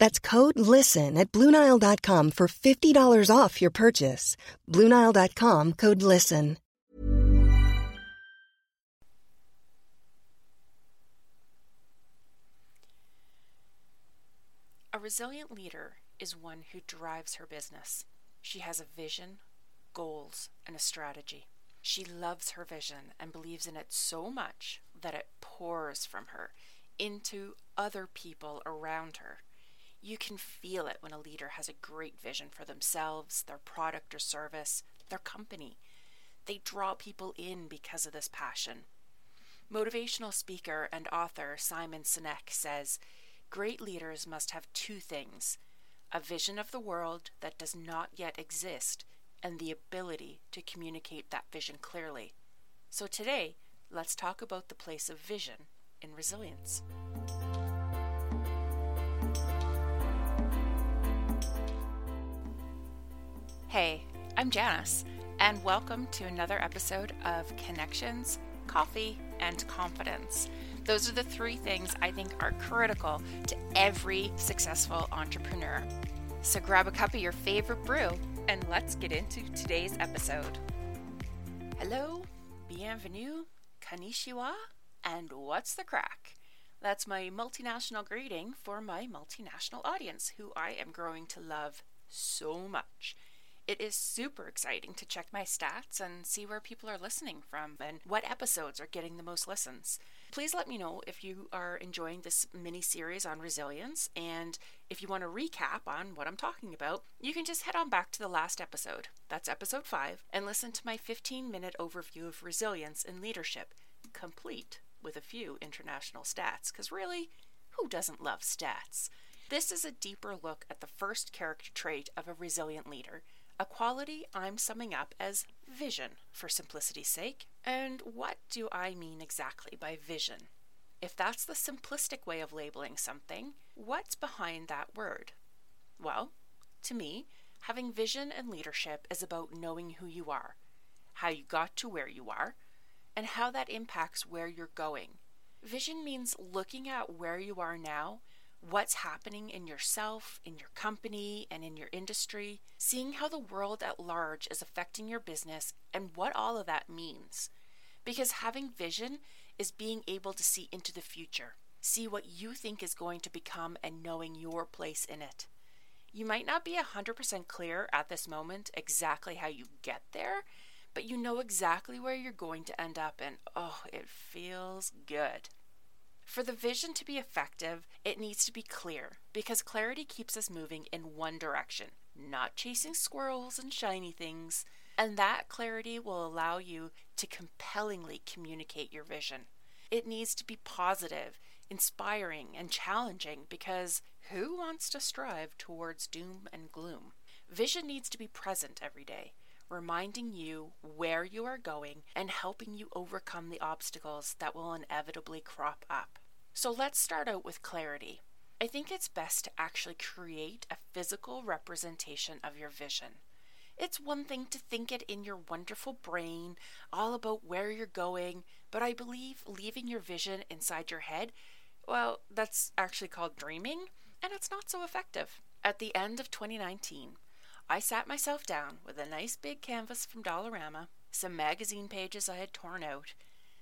That's code LISTEN at Bluenile.com for $50 off your purchase. Bluenile.com code LISTEN. A resilient leader is one who drives her business. She has a vision, goals, and a strategy. She loves her vision and believes in it so much that it pours from her into other people around her. You can feel it when a leader has a great vision for themselves, their product or service, their company. They draw people in because of this passion. Motivational speaker and author Simon Sinek says Great leaders must have two things a vision of the world that does not yet exist, and the ability to communicate that vision clearly. So today, let's talk about the place of vision in resilience. Hey, I'm Janice, and welcome to another episode of Connections, Coffee, and Confidence. Those are the three things I think are critical to every successful entrepreneur. So grab a cup of your favorite brew and let's get into today's episode. Hello, bienvenue, konnichiwa, and what's the crack? That's my multinational greeting for my multinational audience, who I am growing to love so much. It is super exciting to check my stats and see where people are listening from and what episodes are getting the most listens. Please let me know if you are enjoying this mini series on resilience, and if you want to recap on what I'm talking about, you can just head on back to the last episode. That's episode 5, and listen to my 15 minute overview of resilience in leadership, complete with a few international stats, because really, who doesn't love stats? This is a deeper look at the first character trait of a resilient leader a quality I'm summing up as vision for simplicity's sake. And what do I mean exactly by vision? If that's the simplistic way of labeling something, what's behind that word? Well, to me, having vision and leadership is about knowing who you are, how you got to where you are, and how that impacts where you're going. Vision means looking at where you are now what's happening in yourself, in your company, and in your industry, seeing how the world at large is affecting your business and what all of that means. Because having vision is being able to see into the future, see what you think is going to become, and knowing your place in it. You might not be 100% clear at this moment exactly how you get there, but you know exactly where you're going to end up, and oh, it feels good. For the vision to be effective, it needs to be clear because clarity keeps us moving in one direction, not chasing squirrels and shiny things. And that clarity will allow you to compellingly communicate your vision. It needs to be positive, inspiring, and challenging because who wants to strive towards doom and gloom? Vision needs to be present every day, reminding you where you are going and helping you overcome the obstacles that will inevitably crop up. So let's start out with clarity. I think it's best to actually create a physical representation of your vision. It's one thing to think it in your wonderful brain, all about where you're going, but I believe leaving your vision inside your head, Well, that's actually called dreaming, and it's not so effective. At the end of 2019, I sat myself down with a nice big canvas from Dollarama, some magazine pages I had torn out,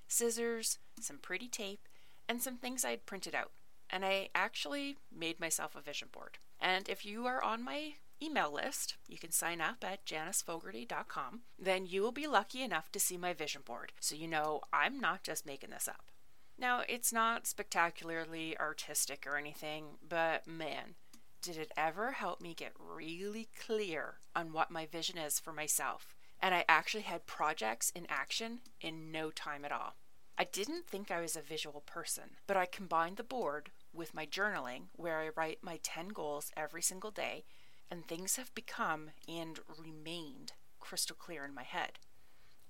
scissors, some pretty tape, and some things I had printed out. And I actually made myself a vision board. And if you are on my email list, you can sign up at janicefogarty.com, then you will be lucky enough to see my vision board. So you know I'm not just making this up. Now, it's not spectacularly artistic or anything, but man, did it ever help me get really clear on what my vision is for myself. And I actually had projects in action in no time at all. I didn't think I was a visual person, but I combined the board with my journaling, where I write my 10 goals every single day, and things have become and remained crystal clear in my head.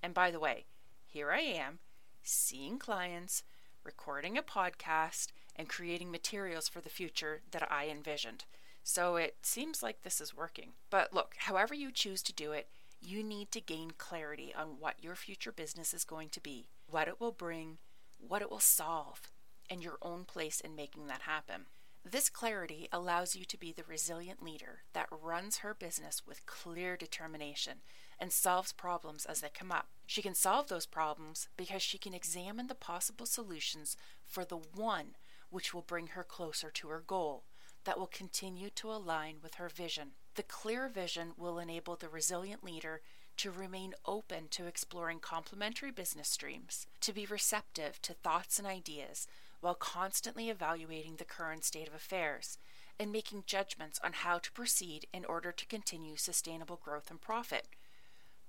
And by the way, here I am, seeing clients, recording a podcast, and creating materials for the future that I envisioned. So it seems like this is working. But look, however you choose to do it, you need to gain clarity on what your future business is going to be, what it will bring, what it will solve, and your own place in making that happen. This clarity allows you to be the resilient leader that runs her business with clear determination and solves problems as they come up. She can solve those problems because she can examine the possible solutions for the one which will bring her closer to her goal that will continue to align with her vision. The clear vision will enable the resilient leader to remain open to exploring complementary business streams, to be receptive to thoughts and ideas while constantly evaluating the current state of affairs and making judgments on how to proceed in order to continue sustainable growth and profit.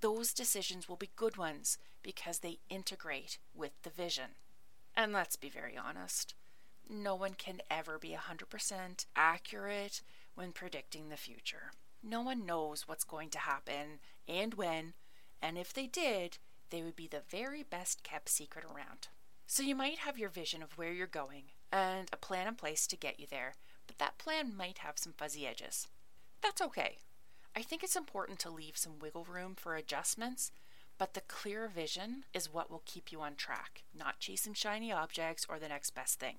Those decisions will be good ones because they integrate with the vision. And let's be very honest no one can ever be 100% accurate when predicting the future. No one knows what's going to happen and when, and if they did, they would be the very best kept secret around. So you might have your vision of where you're going and a plan in place to get you there, but that plan might have some fuzzy edges. That's okay. I think it's important to leave some wiggle room for adjustments, but the clear vision is what will keep you on track, not chasing shiny objects or the next best thing.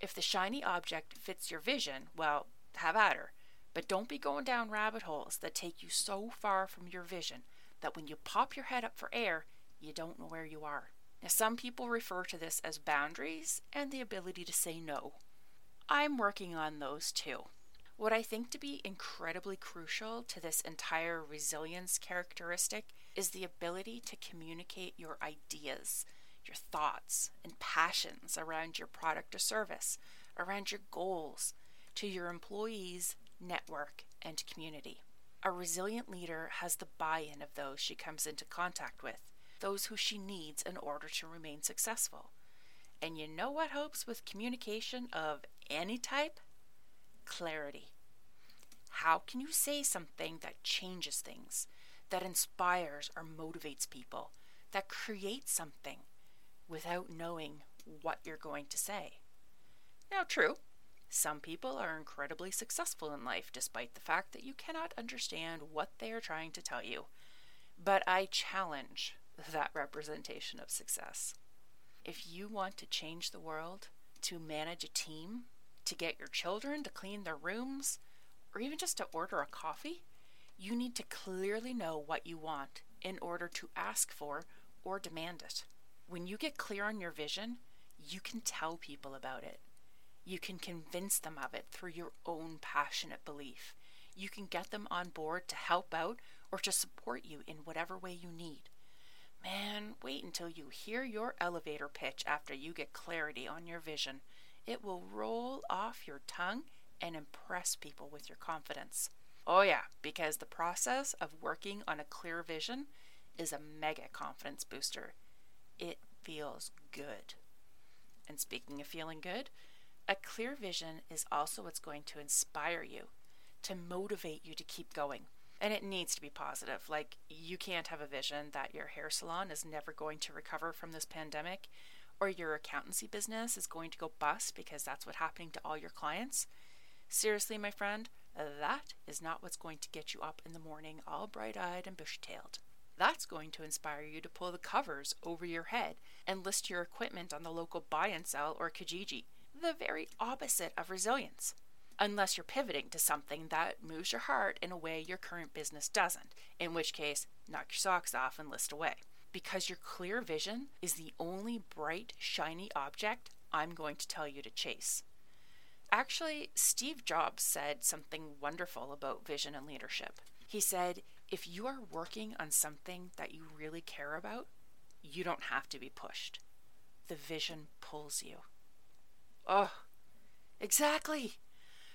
If the shiny object fits your vision, well, have at her. But don't be going down rabbit holes that take you so far from your vision that when you pop your head up for air, you don't know where you are. Now, some people refer to this as boundaries and the ability to say no. I'm working on those too. What I think to be incredibly crucial to this entire resilience characteristic is the ability to communicate your ideas your thoughts and passions around your product or service, around your goals, to your employees, network, and community. A resilient leader has the buy in of those she comes into contact with, those who she needs in order to remain successful. And you know what helps with communication of any type? Clarity. How can you say something that changes things, that inspires or motivates people, that creates something, without knowing what you're going to say. Now, true, some people are incredibly successful in life despite the fact that you cannot understand what they are trying to tell you. But I challenge that representation of success. If you want to change the world, to manage a team, to get your children to clean their rooms, or even just to order a coffee, you need to clearly know what you want in order to ask for or demand it. When you get clear on your vision, you can tell people about it. You can convince them of it through your own passionate belief. You can get them on board to help out or to support you in whatever way you need. Man, wait until you hear your elevator pitch after you get clarity on your vision. It will roll off your tongue and impress people with your confidence. Oh, yeah, because the process of working on a clear vision is a mega confidence booster it feels good. And speaking of feeling good, a clear vision is also what's going to inspire you, to motivate you to keep going. And it needs to be positive. Like, you can't have a vision that your hair salon is never going to recover from this pandemic, or your accountancy business is going to go bust because that's what's happening to all your clients. Seriously, my friend, that is not what's going to get you up in the morning all bright eyed and bushy tailed. That's going to inspire you to pull the covers over your head and list your equipment on the local buy and sell or Kijiji. The very opposite of resilience. Unless you're pivoting to something that moves your heart in a way your current business doesn't, in which case, knock your socks off and list away. Because your clear vision is the only bright, shiny object I'm going to tell you to chase. Actually, Steve Jobs said something wonderful about vision and leadership. He said, if you are working on something that you really care about, you don't have to be pushed. The vision pulls you. Oh, exactly.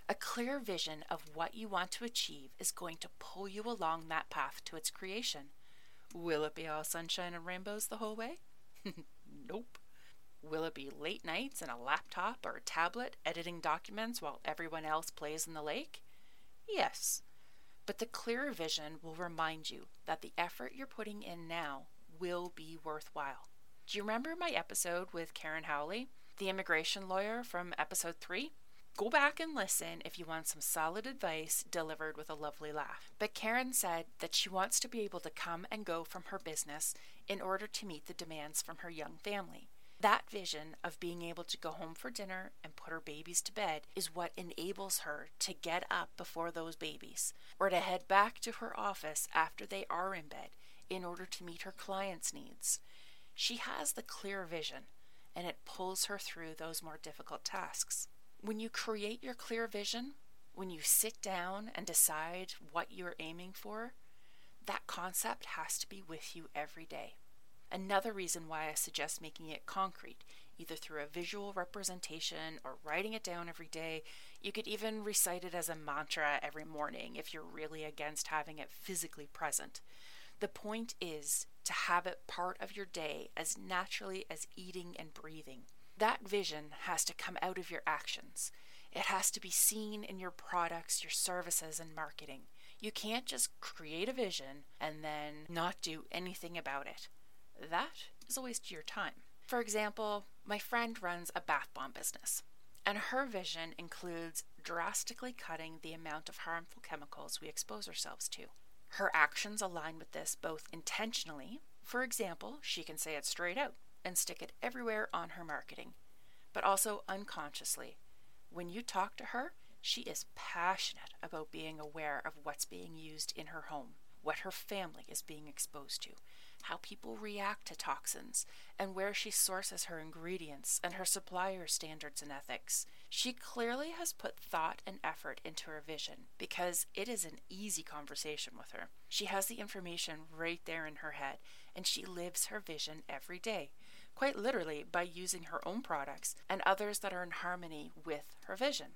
A clear vision of what you want to achieve is going to pull you along that path to its creation. Will it be all sunshine and rainbows the whole way? nope. Will it be late nights and a laptop or a tablet editing documents while everyone else plays in the lake? Yes. But the clearer vision will remind you that the effort you're putting in now will be worthwhile. Do you remember my episode with Karen Howley, the immigration lawyer from episode 3? Go back and listen if you want some solid advice delivered with a lovely laugh. But Karen said that she wants to be able to come and go from her business in order to meet the demands from her young family. That vision of being able to go home for dinner and put her babies to bed is what enables her to get up before those babies, or to head back to her office after they are in bed in order to meet her clients' needs. She has the clear vision, and it pulls her through those more difficult tasks. When you create your clear vision, when you sit down and decide what you're aiming for, that concept has to be with you every day. Another reason why I suggest making it concrete, either through a visual representation or writing it down every day. You could even recite it as a mantra every morning if you're really against having it physically present. The point is to have it part of your day as naturally as eating and breathing. That vision has to come out of your actions. It has to be seen in your products, your services, and marketing. You can't just create a vision and then not do anything about it. That is a waste of your time. For example, my friend runs a bath bomb business, and her vision includes drastically cutting the amount of harmful chemicals we expose ourselves to. Her actions align with this both intentionally, for example, she can say it straight out and stick it everywhere on her marketing, but also unconsciously. When you talk to her, she is passionate about being aware of what's being used in her home, what her family is being exposed to, how people react to toxins, and where she sources her ingredients and her supplier standards and ethics. She clearly has put thought and effort into her vision because it is an easy conversation with her. She has the information right there in her head, and she lives her vision every day, quite literally by using her own products and others that are in harmony with her vision.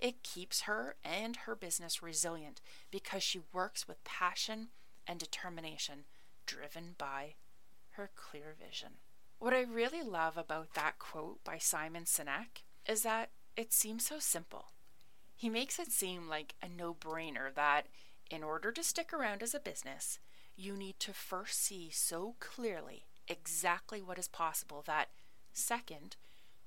It keeps her and her business resilient because she works with passion and determination driven by her clear vision. What I really love about that quote by Simon Sinek is that it seems so simple. He makes it seem like a no brainer that in order to stick around as a business, you need to first see so clearly exactly what is possible that, second,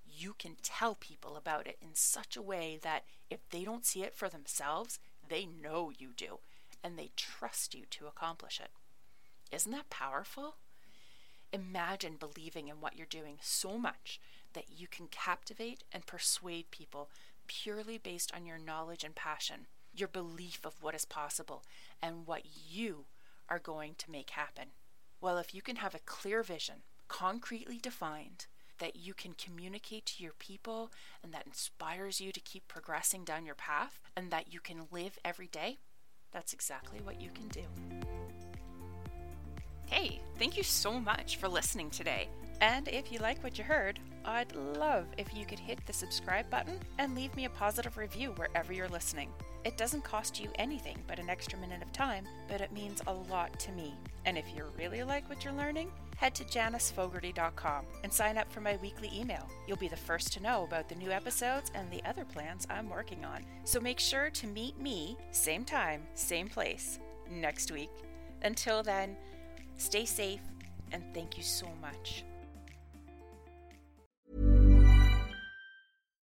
you can tell people about it in such a way that if they don't see it for themselves, they know you do, and they trust you to accomplish it. Isn't that powerful? Imagine believing in what you're doing so much that you can captivate and persuade people purely based on your knowledge and passion, your belief of what is possible, and what you are going to make happen. Well, if you can have a clear vision, concretely defined, that you can communicate to your people and that inspires you to keep progressing down your path, and that you can live every day, that's exactly what you can do. Hey, thank you so much for listening today. And if you like what you heard, I'd love if you could hit the subscribe button and leave me a positive review wherever you're listening. It doesn't cost you anything but an extra minute of time, but it means a lot to me. And if you really like what you're learning, head to janicefogarty.com and sign up for my weekly email. You'll be the first to know about the new episodes and the other plans I'm working on. So make sure to meet me, same time, same place, next week. Until then, Stay safe, and thank you so much.